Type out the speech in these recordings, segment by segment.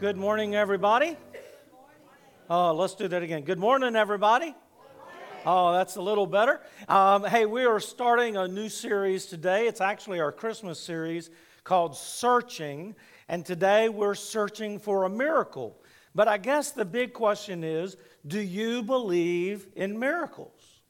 Good morning, everybody. Oh, let's do that again. Good morning, everybody. Oh, that's a little better. Um, hey, we are starting a new series today. It's actually our Christmas series called Searching. And today we're searching for a miracle. But I guess the big question is do you believe in miracles?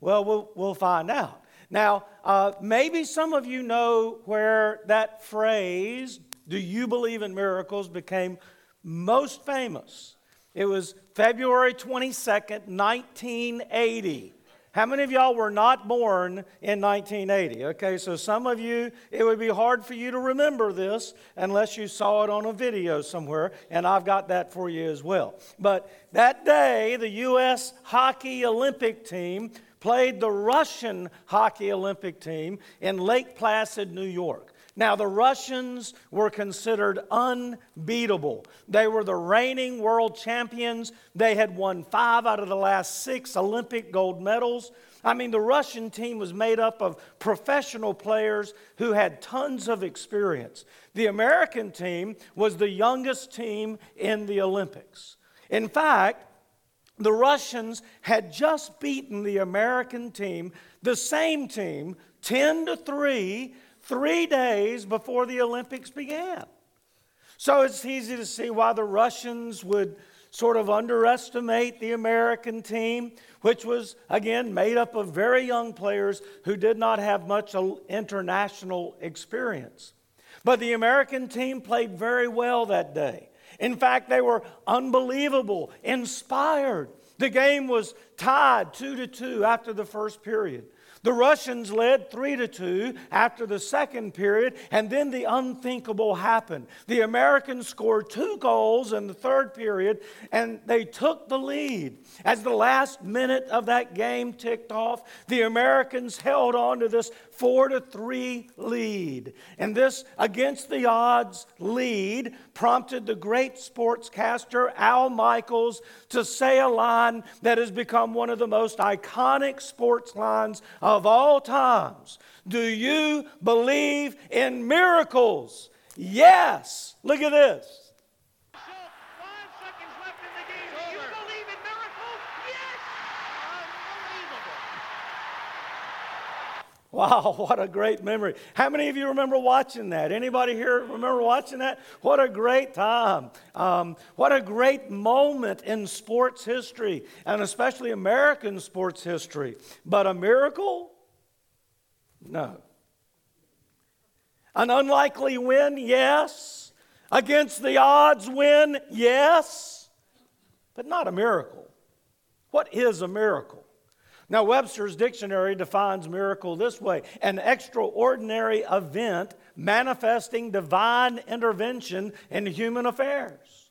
Well, we'll, we'll find out. Now, uh, maybe some of you know where that phrase, do you believe in miracles, became most famous. It was February 22nd, 1980. How many of y'all were not born in 1980? Okay, so some of you, it would be hard for you to remember this unless you saw it on a video somewhere, and I've got that for you as well. But that day, the U.S. Hockey Olympic team played the Russian Hockey Olympic team in Lake Placid, New York. Now, the Russians were considered unbeatable. They were the reigning world champions. They had won five out of the last six Olympic gold medals. I mean, the Russian team was made up of professional players who had tons of experience. The American team was the youngest team in the Olympics. In fact, the Russians had just beaten the American team, the same team, 10 to 3 three days before the Olympics began. So it's easy to see why the Russians would sort of underestimate the American team, which was, again, made up of very young players who did not have much international experience. But the American team played very well that day. In fact, they were unbelievable, inspired. The game was tied two to two after the first period. The Russians led 3 to 2 after the second period, and then the unthinkable happened. The Americans scored two goals in the third period, and they took the lead. As the last minute of that game ticked off, the Americans held on to this 4 to 3 lead. And this against the odds lead prompted the great sportscaster Al Michaels to say a line that has become one of the most iconic sports lines of all times. Do you believe in miracles? Yes. Look at this. Wow, what a great memory. How many of you remember watching that? Anybody here remember watching that? What a great time. Um, what a great moment in sports history, and especially American sports history. But a miracle? No. An unlikely win? Yes. Against the odds win? Yes. But not a miracle. What is a miracle? Now, Webster's dictionary defines miracle this way an extraordinary event manifesting divine intervention in human affairs.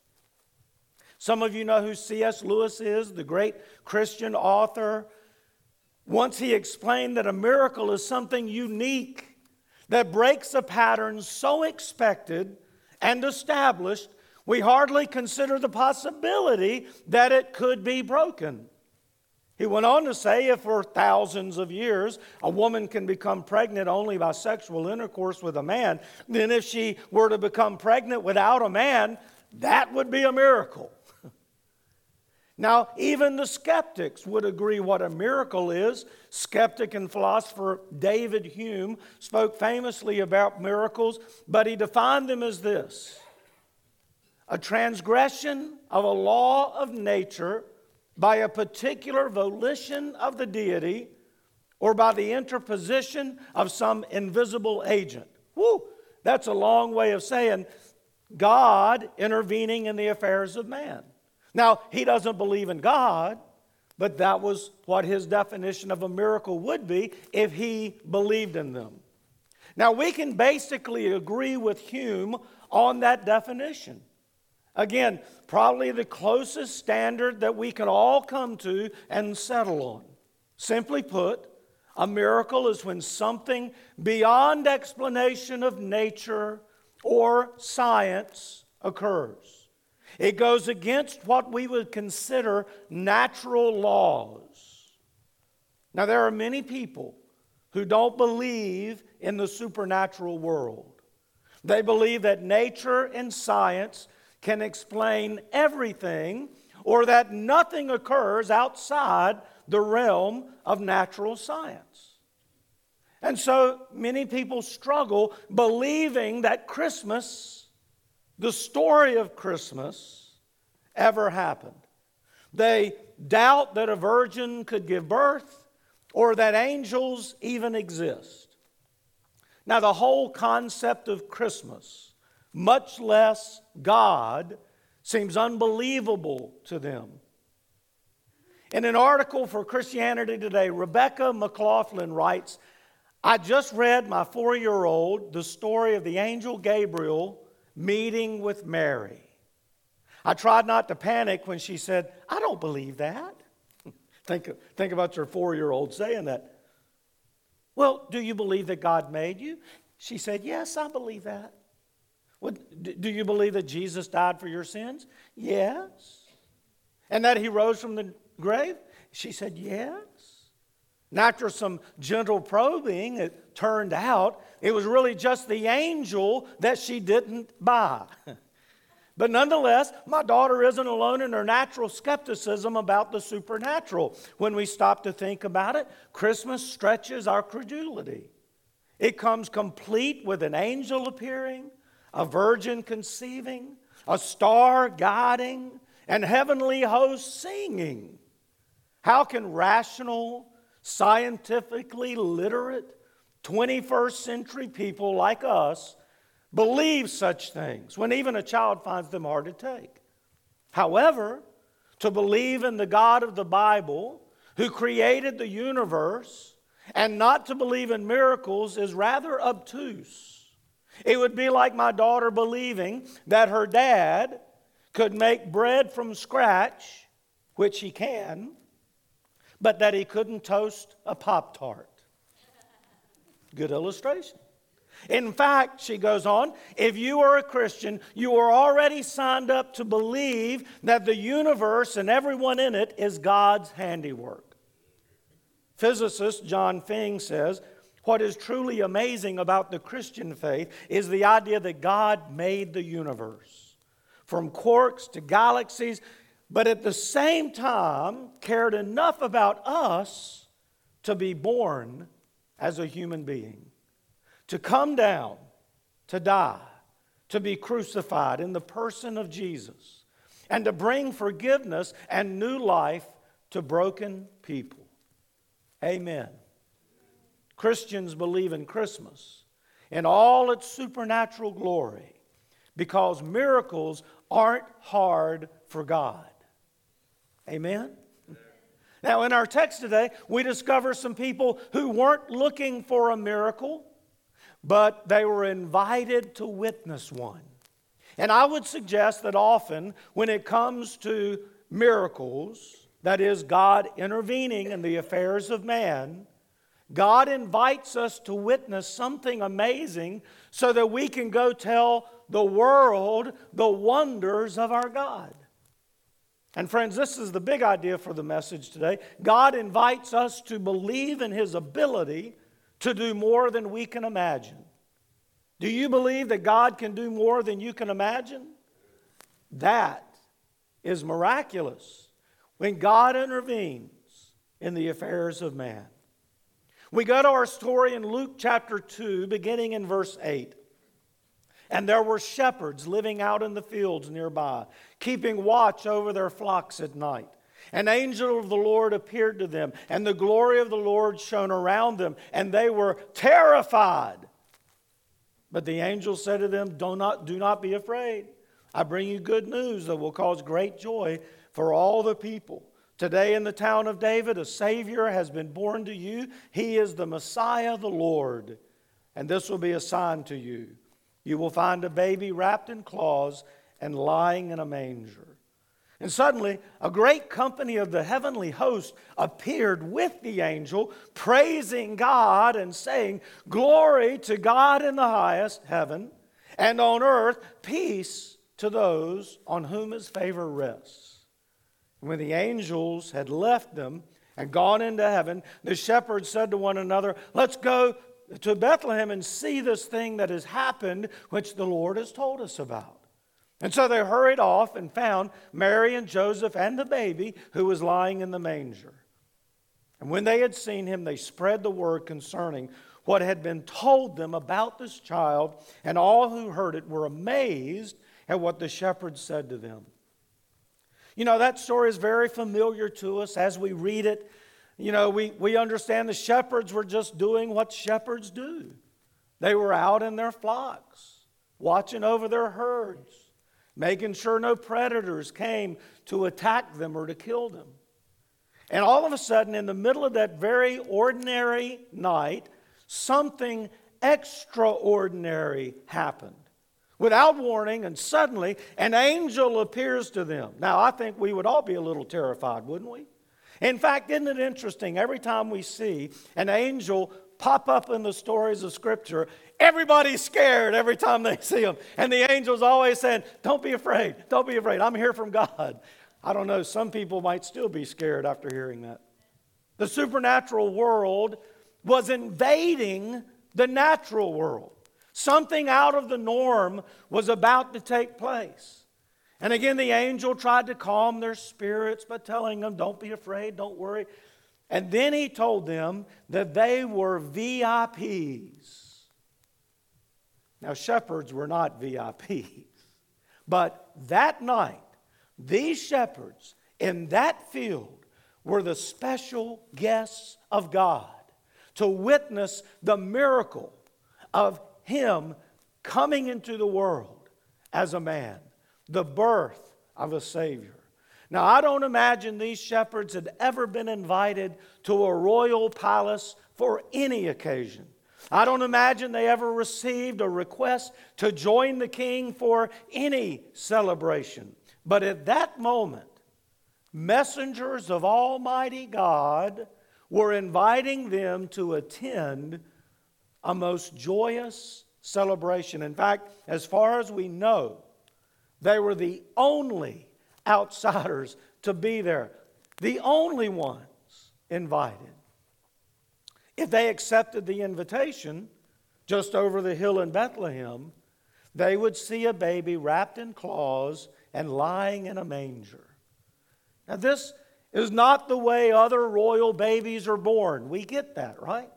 Some of you know who C.S. Lewis is, the great Christian author. Once he explained that a miracle is something unique that breaks a pattern so expected and established, we hardly consider the possibility that it could be broken. He went on to say if for thousands of years a woman can become pregnant only by sexual intercourse with a man, then if she were to become pregnant without a man, that would be a miracle. now, even the skeptics would agree what a miracle is. Skeptic and philosopher David Hume spoke famously about miracles, but he defined them as this a transgression of a law of nature by a particular volition of the deity or by the interposition of some invisible agent. Woo! That's a long way of saying God intervening in the affairs of man. Now, he doesn't believe in God, but that was what his definition of a miracle would be if he believed in them. Now, we can basically agree with Hume on that definition. Again, probably the closest standard that we can all come to and settle on. Simply put, a miracle is when something beyond explanation of nature or science occurs. It goes against what we would consider natural laws. Now, there are many people who don't believe in the supernatural world. They believe that nature and science can explain everything or that nothing occurs outside the realm of natural science. And so many people struggle believing that Christmas, the story of Christmas, ever happened. They doubt that a virgin could give birth or that angels even exist. Now, the whole concept of Christmas, much less God, seems unbelievable to them. In an article for Christianity Today, Rebecca McLaughlin writes I just read my four year old the story of the angel Gabriel meeting with Mary. I tried not to panic when she said, I don't believe that. think, think about your four year old saying that. Well, do you believe that God made you? She said, Yes, I believe that. Well, do you believe that Jesus died for your sins? Yes. And that he rose from the grave? She said, Yes. And after some gentle probing, it turned out it was really just the angel that she didn't buy. but nonetheless, my daughter isn't alone in her natural skepticism about the supernatural. When we stop to think about it, Christmas stretches our credulity. It comes complete with an angel appearing, a virgin conceiving, a star guiding, and heavenly hosts singing. How can rational, scientifically literate 21st century people like us believe such things when even a child finds them hard to take. However, to believe in the God of the Bible who created the universe and not to believe in miracles is rather obtuse. It would be like my daughter believing that her dad could make bread from scratch, which he can, but that he couldn't toast a Pop Tart. Good illustration. In fact, she goes on, if you are a Christian, you are already signed up to believe that the universe and everyone in it is God's handiwork. Physicist John Fink says, What is truly amazing about the Christian faith is the idea that God made the universe. From quarks to galaxies but at the same time cared enough about us to be born as a human being, to come down, to die, to be crucified in the person of Jesus, and to bring forgiveness and new life to broken people. Amen. Christians believe in Christmas in all its supernatural glory because miracles aren't hard for God. Amen? Now, in our text today, we discover some people who weren't looking for a miracle, but they were invited to witness one. And I would suggest that often, when it comes to miracles, that is, God intervening in the affairs of man, God invites us to witness something amazing so that we can go tell the world the wonders of our God. And friends, this is the big idea for the message today. God invites us to believe in His ability to do more than we can imagine. Do you believe that God can do more than you can imagine? That is miraculous when God intervenes in the affairs of man. We go to our story in Luke chapter 2, beginning in verse 8. And there were shepherds living out in the fields nearby, keeping watch over their flocks at night. An angel of the Lord appeared to them, and the glory of the Lord shone around them, and they were terrified. But the angel said to them, Do not, do not be afraid. I bring you good news that will cause great joy for all the people. Today in the town of David, a Savior has been born to you. He is the Messiah, the Lord. And this will be a sign to you. You will find a baby wrapped in cloths and lying in a manger. And suddenly, a great company of the heavenly host appeared with the angel, praising God and saying, Glory to God in the highest heaven, and on earth, peace to those on whom his favor rests. When the angels had left them and gone into heaven, the shepherds said to one another, Let's go to Bethlehem and see this thing that has happened, which the Lord has told us about. And so they hurried off and found Mary and Joseph and the baby who was lying in the manger. And when they had seen him, they spread the word concerning what had been told them about this child, and all who heard it were amazed at what the shepherds said to them. You know, that story is very familiar to us as we read it. You know, we, we understand the shepherds were just doing what shepherds do. They were out in their flocks, watching over their herds, making sure no predators came to attack them or to kill them. And all of a sudden, in the middle of that very ordinary night, something extraordinary happened. Without warning, and suddenly an angel appears to them. Now, I think we would all be a little terrified, wouldn't we? In fact, isn't it interesting? Every time we see an angel pop up in the stories of Scripture, everybody's scared every time they see them. And the angel's always saying, Don't be afraid. Don't be afraid. I'm here from God. I don't know, some people might still be scared after hearing that. The supernatural world was invading the natural world. Something out of the norm was about to take place. And again, the angel tried to calm their spirits by telling them, Don't be afraid, don't worry. And then he told them that they were VIPs. Now, shepherds were not VIPs. But that night, these shepherds in that field were the special guests of God to witness the miracle of Him coming into the world as a man, the birth of a Savior. Now, I don't imagine these shepherds had ever been invited to a royal palace for any occasion. I don't imagine they ever received a request to join the king for any celebration. But at that moment, messengers of Almighty God were inviting them to attend a most joyous celebration. In fact, as far as we know, they were the only outsiders to be there, the only ones invited. If they accepted the invitation just over the hill in Bethlehem, they would see a baby wrapped in cloths and lying in a manger. Now, this is not the way other royal babies are born. We get that, right?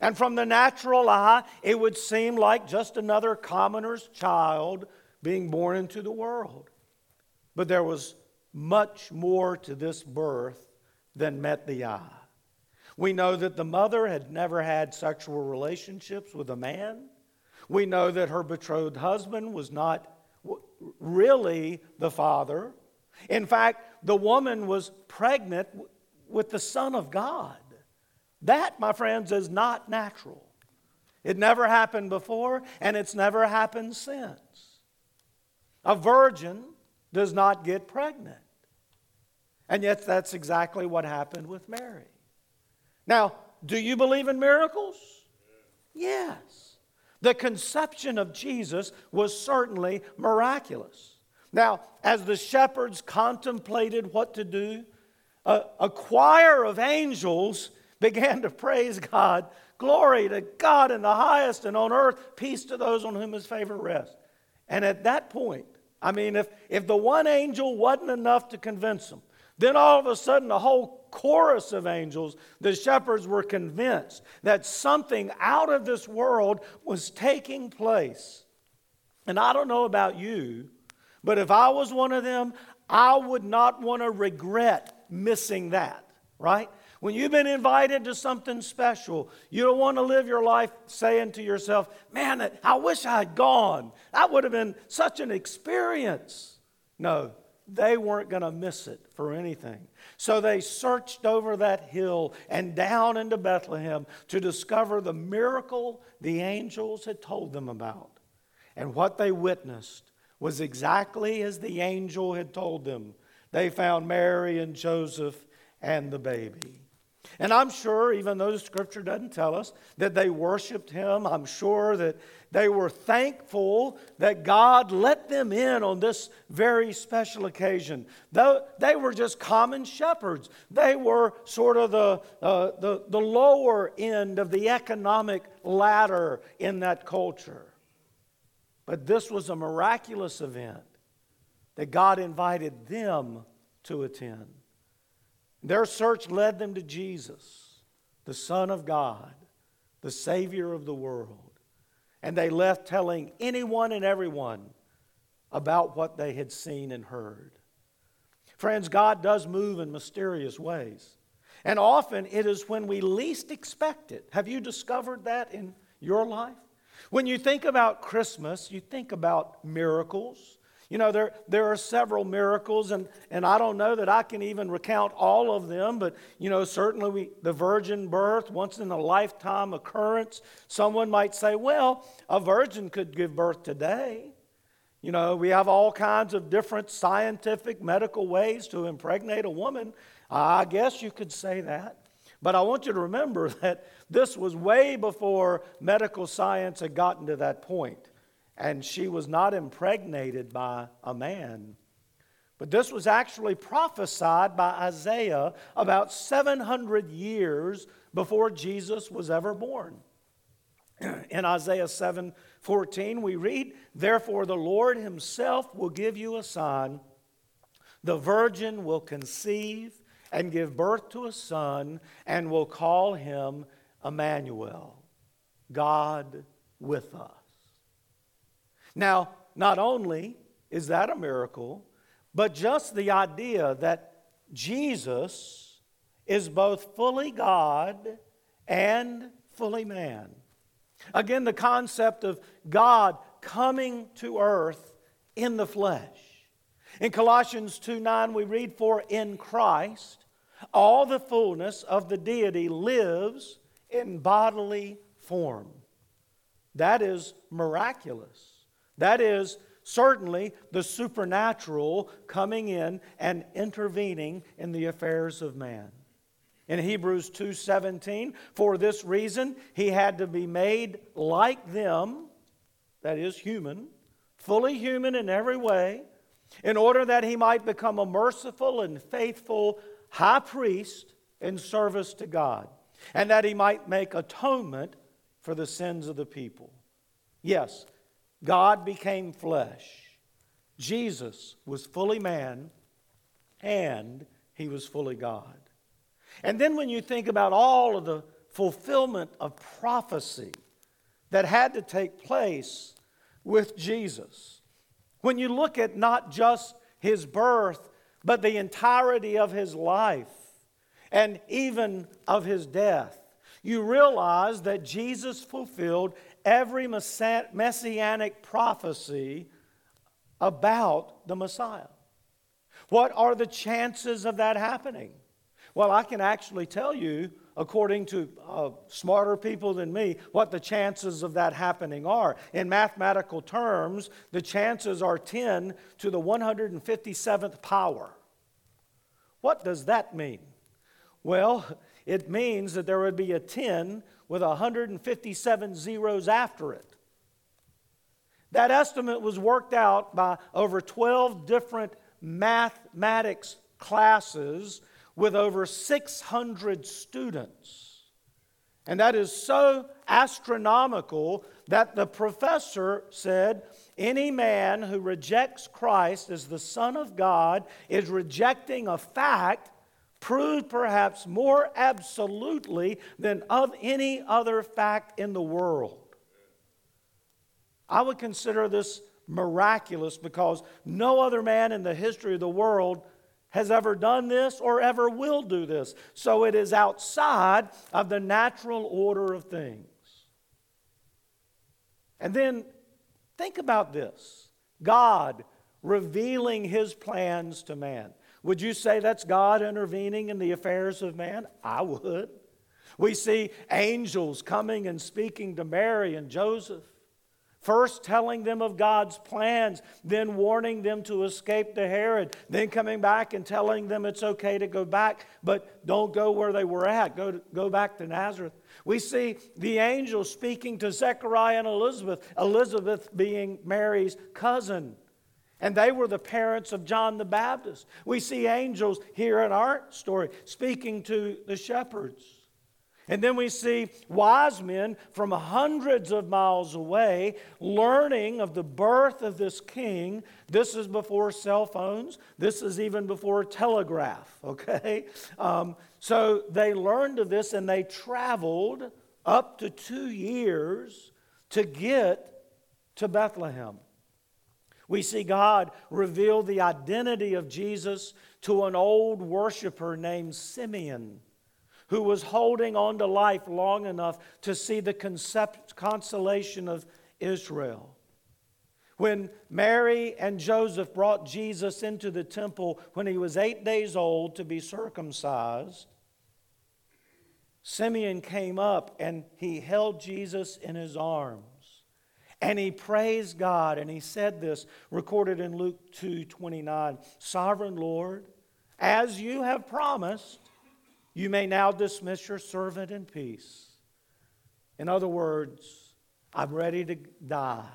And from the natural eye, it would seem like just another commoner's child being born into the world. But there was much more to this birth than met the eye. We know that the mother had never had sexual relationships with a man. We know that her betrothed husband was not really the father. In fact, the woman was pregnant with the Son of God. That, my friends, is not natural. It never happened before, and it's never happened since. A virgin does not get pregnant. And yet, that's exactly what happened with Mary. Now, do you believe in miracles? Yes. The conception of Jesus was certainly miraculous. Now, as the shepherds contemplated what to do, a, a, choir of angels began to praise God. Glory to God in the highest, and on earth, peace to those on whom his favor rests. And at that point, I mean, if, if the one angel wasn't enough to convince them, then all of a sudden, the whole chorus of angels, the shepherds were convinced that something out of this world was taking place. And I don't know about you, but if I was one of them, I would not want to regret missing that, right? When you've been invited to something special, you don't want to live your life saying to yourself, man, I wish I had gone. That would have been such an experience. No, they weren't going to miss it for anything. So they searched over that hill and down into Bethlehem to discover the miracle the angels had told them about. And what they witnessed was exactly as the angel had told them. They found Mary and Joseph and the baby. And I'm sure, even though the scripture doesn't tell us that they worshiped him, I'm sure that they were thankful that God let them in on this very special occasion. Though they were just common shepherds, they were sort of the, uh, the, the lower end of the economic ladder in that culture. But this was a miraculous event that God invited them to attend. Their search led them to Jesus, the Son of God, the Savior of the world. And they left telling anyone and everyone about what they had seen and heard. Friends, God does move in mysterious ways. And often it is when we least expect it. Have you discovered that in your life? When you think about Christmas, you think about miracles. You know, there, there are several miracles, and, and I don't know that I can even recount all of them, but, you know, certainly we, the virgin birth, once in a lifetime occurrence. Someone might say, well, a virgin could give birth today. You know, we have all kinds of different scientific, medical ways to impregnate a woman. I guess you could say that. But I want you to remember that this was way before medical science had gotten to that point and she was not impregnated by a man. But this was actually prophesied by Isaiah about 700 years before Jesus was ever born. In Isaiah 7 14, we read, Therefore the Lord himself will give you a sign. The virgin will conceive and give birth to a son and will call him Emmanuel, God with us. Now, not only is that a miracle, but just the idea that Jesus is both fully God and fully man. Again, the concept of God coming to earth in the flesh. In Colossians 2 9, we read, For in Christ all the fullness of the deity lives in bodily form. That is miraculous. That is certainly the supernatural coming in and intervening in the affairs of man. In Hebrews 2:17, for this reason he had to be made like them, that is human, fully human in every way, in order that he might become a merciful and faithful high priest in service to God, and that he might make atonement for the sins of the people. Yes, God became flesh. Jesus was fully man and he was fully God. And then when you think about all of the fulfillment of prophecy that had to take place with Jesus, when you look at not just his birth, but the entirety of his life and even of his death, you realize that Jesus fulfilled every messianic prophecy about the Messiah. What are the chances of that happening? Well, I can actually tell you, according to uh, smarter people than me, what the chances of that happening are. In mathematical terms, the chances are 10 to the 157th power. What does that mean? Well, it means that there would be a 10 with 157 zeros after it. That estimate was worked out by over 12 different mathematics classes with over 600 students. And that is so astronomical that the professor said any man who rejects Christ as the Son of God is rejecting a fact proved perhaps more absolutely than of any other fact in the world. I would consider this miraculous because no other man in the history of the world has ever done this or ever will do this. So it is outside of the natural order of things. And then think about this God revealing his plans to man. Would you say that's God intervening in the affairs of man? I would. We see angels coming and speaking to Mary and Joseph. First telling them of God's plans, then warning them to escape to Herod, then coming back and telling them it's okay to go back, but don't go where they were at. Go, to, go back to Nazareth. We see the angel speaking to Zechariah and Elizabeth, Elizabeth being Mary's cousin and they were the parents of John the Baptist. We see angels here in our story speaking to the shepherds. And then we see wise men from hundreds of miles away learning of the birth of this king. This is before cell phones, this is even before telegraph, okay? Um, so they learned of this and they traveled up to two years to get to Bethlehem. We see God reveal the identity of Jesus to an old worshiper named Simeon who was holding on to life long enough to see the concept, consolation of Israel. When Mary and Joseph brought Jesus into the temple when he was eight days old to be circumcised, Simeon came up and he held Jesus in his arms. And he praised God and he said this, recorded in Luke 2 29 Sovereign Lord, as you have promised, you may now dismiss your servant in peace. In other words, I'm ready to die.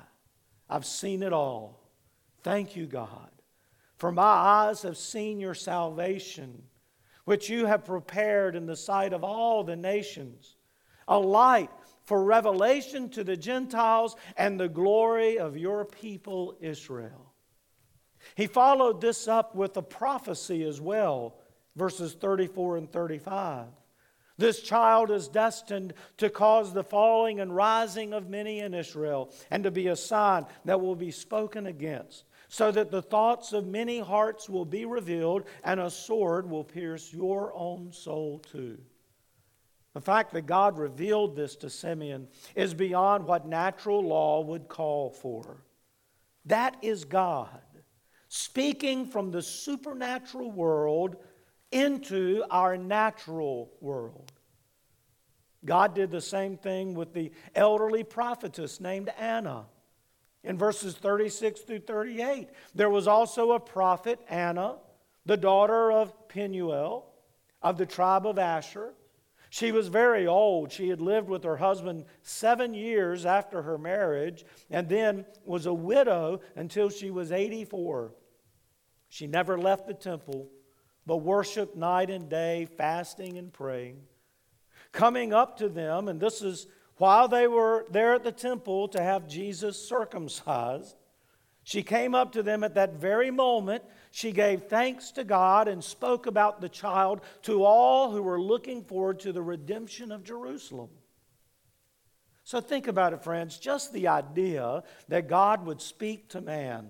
I've seen it all. Thank you, God. For my eyes have seen your salvation, which you have prepared in the sight of all the nations, a light for revelation to the Gentiles and the glory of your people Israel. He followed this up with a prophecy as well verses 34 and 35. This child is destined to cause the falling and rising of many in Israel, and to be a sign that will be spoken against, so that the thoughts of many hearts will be revealed, and a sword will pierce your own soul too. The fact that God revealed this to Simeon is beyond what natural law would call for. That is God speaking from the supernatural world into our natural world. God did the same thing with the elderly prophetess named Anna. In verses 36 through 38, there was also a prophet, Anna, the daughter of Penuel of the tribe of Asher. She was very old. She had lived with her husband seven years after her marriage and then was a widow until she was 84. She never left the temple but worshiped night and day, fasting and praying. Coming up to them, and this is while they were there at the temple to have Jesus circumcised, she came up to them at that very moment. She gave thanks to God and spoke about the child to all who were looking forward to the redemption of Jerusalem. So think about it, friends. Just the idea that God would speak to man,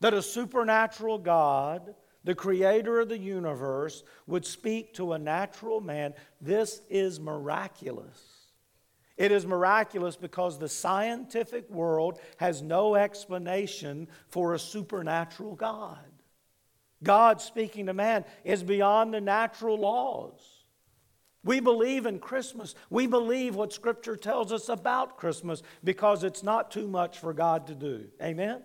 that a supernatural God the creator of the universe, would speak to a natural man, this is miraculous. It is miraculous because the scientific world has no explanation for a supernatural God. God speaking to man is beyond the natural laws. We believe in Christmas. We believe what Scripture tells us about Christmas because it's not too much for God to do. Amen?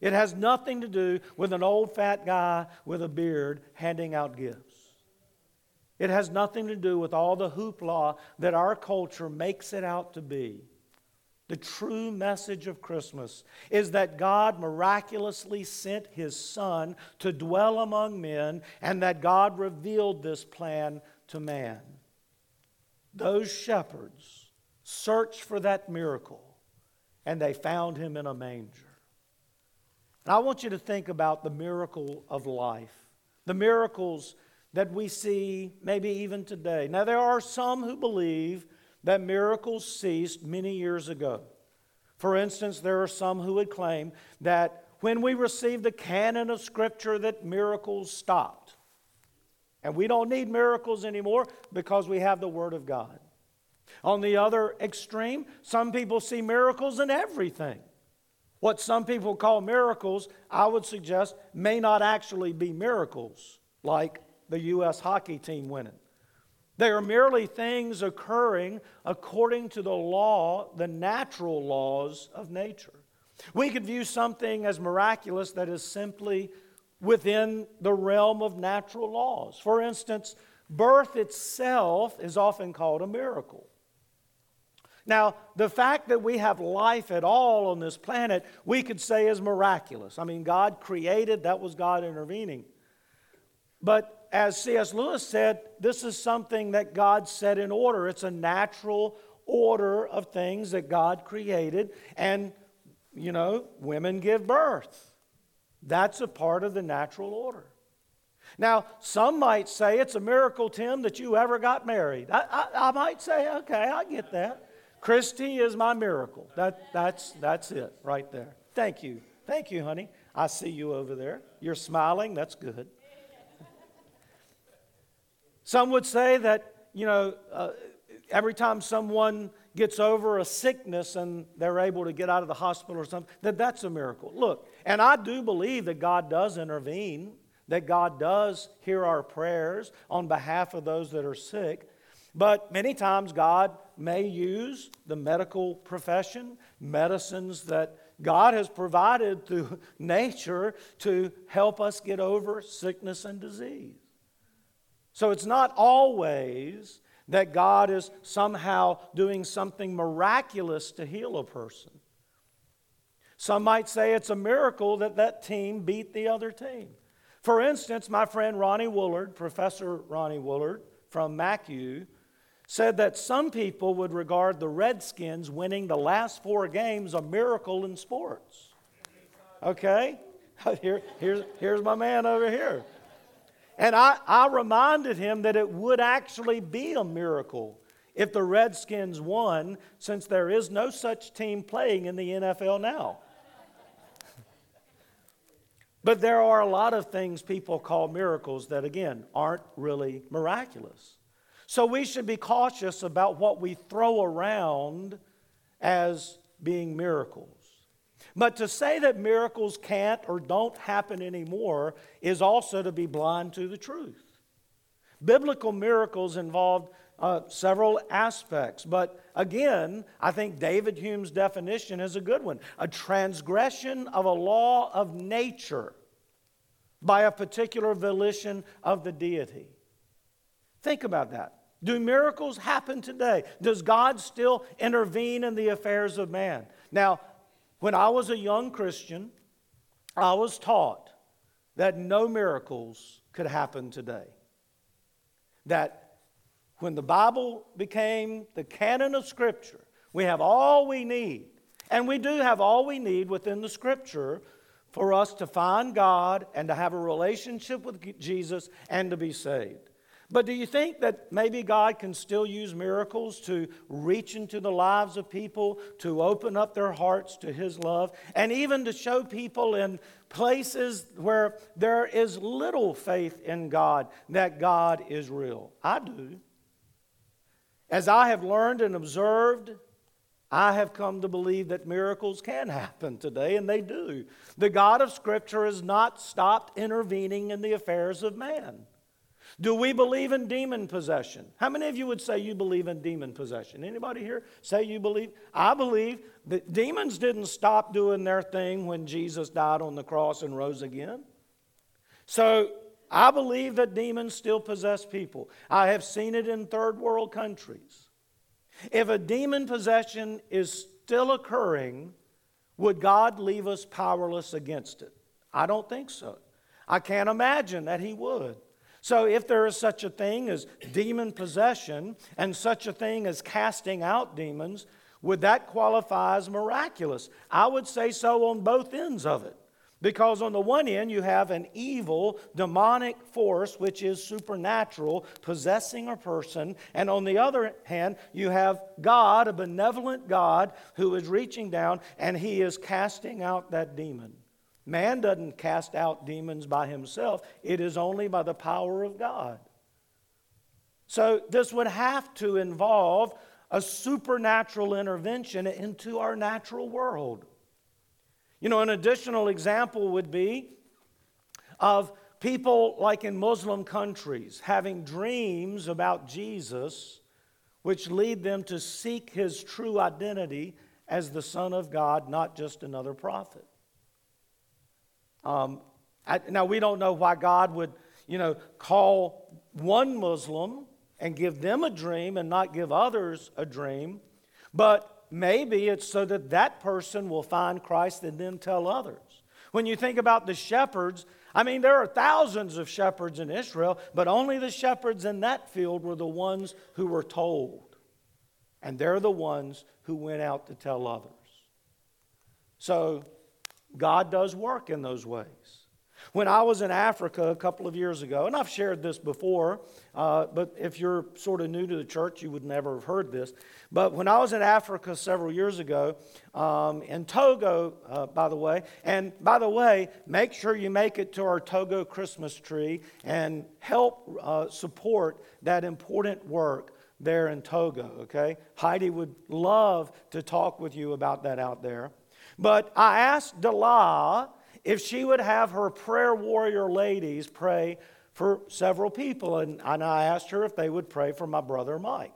It has nothing to do with an old fat guy with a beard handing out gifts. It has nothing to do with all the hoopla that our culture makes it out to be. The true message of Christmas is that God miraculously sent His Son to dwell among men and that God revealed this plan to man. Those shepherds searched for that miracle and they found Him in a manger. And I want you to think about the miracle of life, the miracles that we see maybe even today. Now, there are some who believe that miracles ceased many years ago. For instance, there are some who would claim that when we received the canon of Scripture, that miracles stopped. And we don't need miracles anymore because we have the Word of God. On the other extreme, some people see miracles in everything. What some people call miracles, I would suggest, may not actually be miracles, like the U.S. hockey team winning. They are merely things occurring according to the law, the natural laws of nature. We could view something as miraculous that is simply within the realm of natural laws. For instance, birth itself is often called a miracle. Now, the fact that we have life at all on this planet, we could say is miraculous. I mean, God created, that was God intervening. But as C.S. Lewis said, this is something that God set in order. It's a natural order of things that God created. And, you know, women give birth. That's a part of the natural order. Now, some might say it's a miracle, Tim, that you ever got married. I, I, I might say, okay, I get that. Christy is my miracle. That, that's, that's it right there. Thank you. Thank you, honey. I see you over there. You're smiling. That's good. Some would say that, you know, uh, every time someone gets over a sickness and they're able to get out of the hospital or something, that that's a miracle. Look, and I do believe that God does intervene, that God does hear our prayers on behalf of those that are sick. But many times God may use the medical profession, medicines that God has provided through nature to help us get over sickness and disease. So it's not always that God is somehow doing something miraculous to heal a person. Some might say it's a miracle that that team beat the other team. For instance, my friend Ronnie Woolard, Professor Ronnie Woolard from MacU, said that some people would regard the Redskins winning the last four games a miracle in sports. Okay? Here, here's, here's my man over here. And I, I reminded him that it would actually be a miracle if the Redskins won, since there is no such team playing in the NFL now. but there are a lot of things people call miracles that, again, aren't really miraculous. So we should be cautious about what we throw around as being miracles. But to say that miracles can't or don't happen anymore is also to be blind to the truth. Biblical miracles involved uh, several aspects, but again, I think David Hume's definition is a good one a transgression of a law of nature by a particular volition of the deity. Think about that. Do miracles happen today? Does God still intervene in the affairs of man? Now, when I was a young Christian, I was taught that no miracles could happen today. That when the Bible became the canon of Scripture, we have all we need. And we do have all we need within the Scripture for us to find God and to have a relationship with Jesus and to be saved. But do you think that maybe God can still use miracles to reach into the lives of people, to open up their hearts to His love, and even to show people in places where there is little faith in God that God is real? I do. As I have learned and observed, I have come to believe that miracles can happen today, and they do. The God of Scripture has not stopped intervening in the affairs of man. Do we believe in demon possession? How many of you would say you believe in demon possession? Anybody here say you believe? I believe that demons didn't stop doing their thing when Jesus died on the cross and rose again. So I believe that demons still possess people. I have seen it in third world countries. If a demon possession is still occurring, would God leave us powerless against it? I don't think so. I can't imagine that He would. So, if there is such a thing as demon possession and such a thing as casting out demons, would that qualify as miraculous? I would say so on both ends of it. Because on the one end, you have an evil, demonic force, which is supernatural, possessing a person. And on the other hand, you have God, a benevolent God, who is reaching down and he is casting out that demon. Man doesn't cast out demons by himself, it is only by the power of God. So, this would have to involve a supernatural intervention into our natural world. You know, an additional example would be of people like in Muslim countries having dreams about Jesus, which lead them to seek his true identity as the Son of God, not just another prophet. Um, I, now, we don't know why God would, you know, call one Muslim and give them a dream and not give others a dream, but maybe it's so that that person will find Christ and then tell others. When you think about the shepherds, I mean, there are thousands of shepherds in Israel, but only the shepherds in that field were the ones who were told. And they're the ones who went out to tell others. So, God does work in those ways. When I was in Africa a couple of years ago, and I've shared this before, uh, but if you're sort of new to the church, you would never have heard this. But when I was in Africa several years ago, um, in Togo, uh, by the way, and by the way, make sure you make it to our Togo Christmas tree and help uh, support that important work there in Togo, okay? Heidi would love to talk with you about that out there. But I asked Delilah if she would have her prayer warrior ladies pray for several people, and, and I asked her if they would pray for my brother Mike.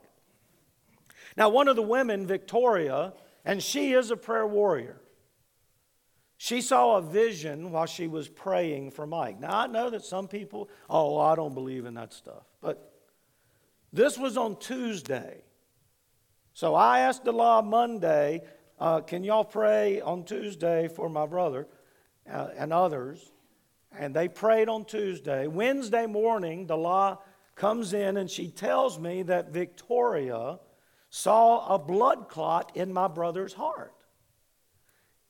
Now, one of the women, Victoria, and she is a prayer warrior. She saw a vision while she was praying for Mike. Now, I know that some people, oh, I don't believe in that stuff. But this was on Tuesday. So I asked Delilah Monday, uh, can y'all pray on Tuesday for my brother uh, and others? And they prayed on Tuesday. Wednesday morning, Delilah comes in and she tells me that Victoria saw a blood clot in my brother's heart.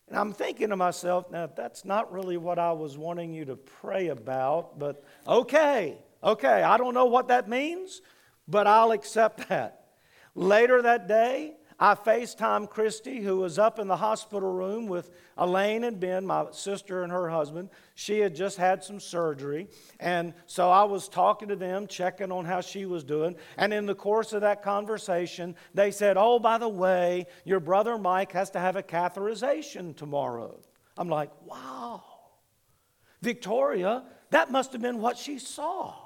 And I'm thinking to myself, now that's not really what I was wanting you to pray about, but okay, okay, I don't know what that means, but I'll accept that. Later that day, I FaceTime Christy, who was up in the hospital room with Elaine and Ben, my sister and her husband. She had just had some surgery. And so I was talking to them, checking on how she was doing. And in the course of that conversation, they said, Oh, by the way, your brother Mike has to have a catheterization tomorrow. I'm like, Wow. Victoria, that must have been what she saw.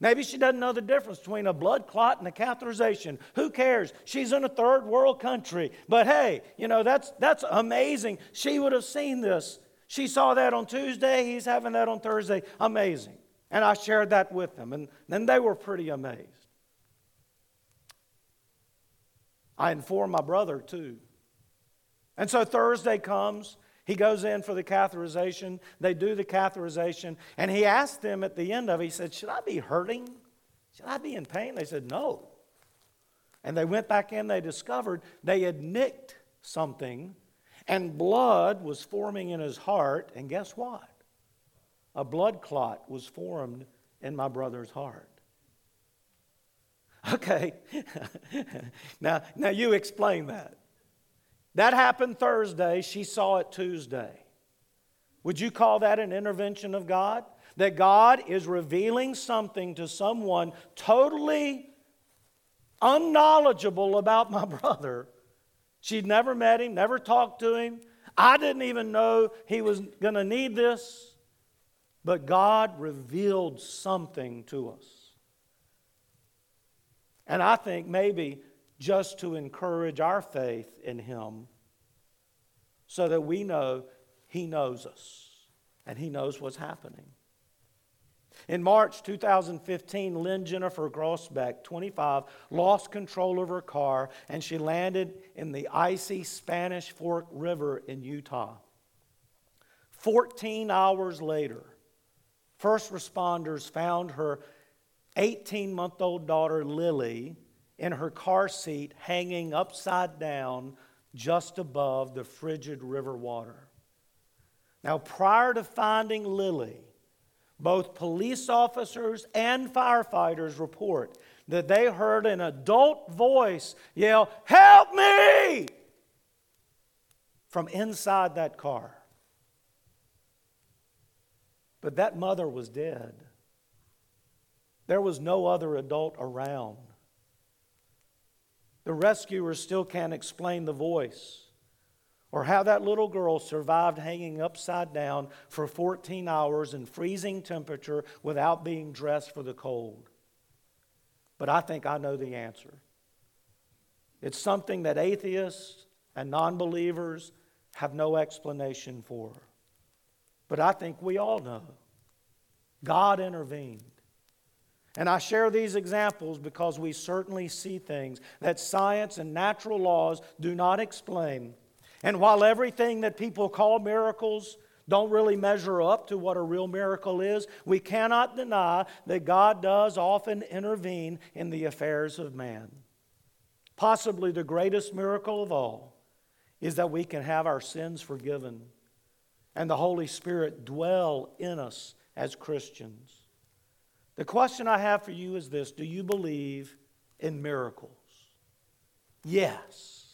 Maybe she doesn't know the difference between a blood clot and a catheterization. Who cares? She's in a third world country. But hey, you know, that's, that's amazing. She would have seen this. She saw that on Tuesday. He's having that on Thursday. Amazing. And I shared that with them. And then they were pretty amazed. I informed my brother too. And so Thursday comes. He goes in for the catheterization. They do the catheterization. And he asked them at the end of it, he said, Should I be hurting? Should I be in pain? They said, No. And they went back in, they discovered they had nicked something, and blood was forming in his heart. And guess what? A blood clot was formed in my brother's heart. Okay. now, now you explain that. That happened Thursday. She saw it Tuesday. Would you call that an intervention of God? That God is revealing something to someone totally unknowledgeable about my brother. She'd never met him, never talked to him. I didn't even know he was going to need this. But God revealed something to us. And I think maybe just to encourage our faith in Him so that we know He knows us and He knows what's happening. In March 2015, Lynn Jennifer Groesbeck, 25, lost control of her car and she landed in the icy Spanish Fork River in Utah. 14 hours later, first responders found her 18 month old daughter, Lily, in her car seat, hanging upside down just above the frigid river water. Now, prior to finding Lily, both police officers and firefighters report that they heard an adult voice yell, Help me! from inside that car. But that mother was dead. There was no other adult around. The rescuers still can't explain the voice or how that little girl survived hanging upside down for 14 hours in freezing temperature without being dressed for the cold. But I think I know the answer. It's something that atheists and non believers have no explanation for. But I think we all know. God intervened. And I share these examples because we certainly see things that science and natural laws do not explain. And while everything that people call miracles don't really measure up to what a real miracle is, we cannot deny that God does often intervene in the affairs of man. Possibly the greatest miracle of all is that we can have our sins forgiven and the Holy Spirit dwell in us as Christians. The question I have for you is this Do you believe in miracles? Yes.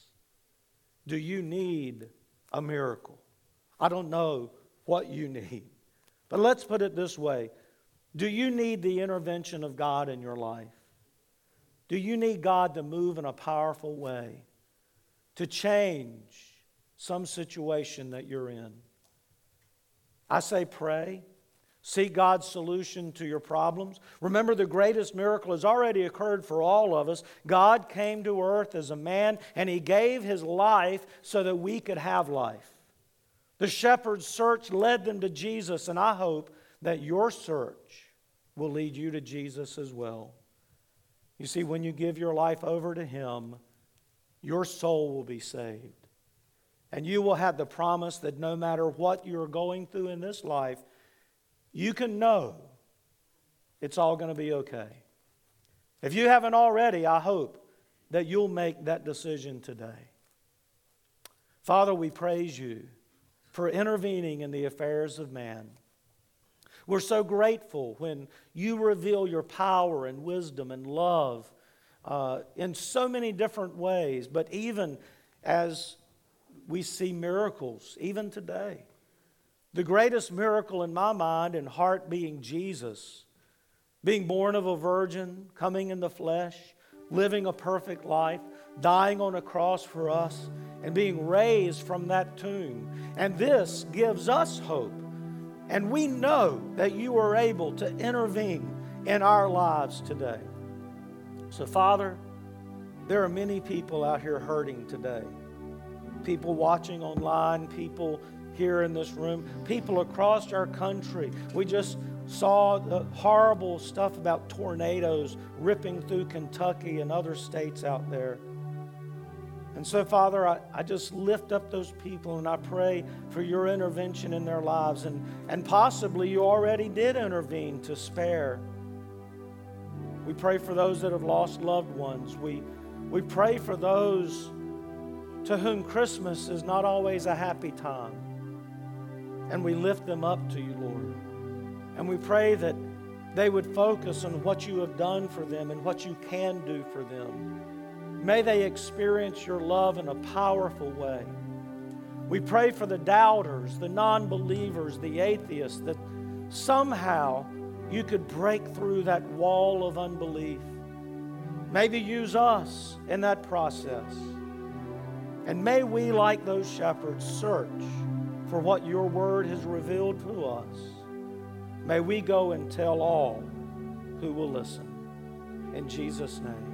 Do you need a miracle? I don't know what you need. But let's put it this way Do you need the intervention of God in your life? Do you need God to move in a powerful way to change some situation that you're in? I say pray. Seek God's solution to your problems. Remember, the greatest miracle has already occurred for all of us. God came to earth as a man, and He gave His life so that we could have life. The shepherd's search led them to Jesus, and I hope that your search will lead you to Jesus as well. You see, when you give your life over to Him, your soul will be saved. And you will have the promise that no matter what you're going through in this life, you can know it's all going to be okay. If you haven't already, I hope that you'll make that decision today. Father, we praise you for intervening in the affairs of man. We're so grateful when you reveal your power and wisdom and love uh, in so many different ways, but even as we see miracles, even today. The greatest miracle in my mind and heart being Jesus, being born of a virgin, coming in the flesh, living a perfect life, dying on a cross for us, and being raised from that tomb. And this gives us hope. And we know that you are able to intervene in our lives today. So, Father, there are many people out here hurting today. People watching online, people here in this room, people across our country. We just saw the horrible stuff about tornadoes ripping through Kentucky and other states out there. And so, Father, I, I just lift up those people and I pray for your intervention in their lives. And, and possibly you already did intervene to spare. We pray for those that have lost loved ones. We, we pray for those to whom Christmas is not always a happy time. And we lift them up to you, Lord. And we pray that they would focus on what you have done for them and what you can do for them. May they experience your love in a powerful way. We pray for the doubters, the non believers, the atheists, that somehow you could break through that wall of unbelief. Maybe use us in that process. And may we, like those shepherds, search for what your word has revealed to us. May we go and tell all who will listen. In Jesus' name.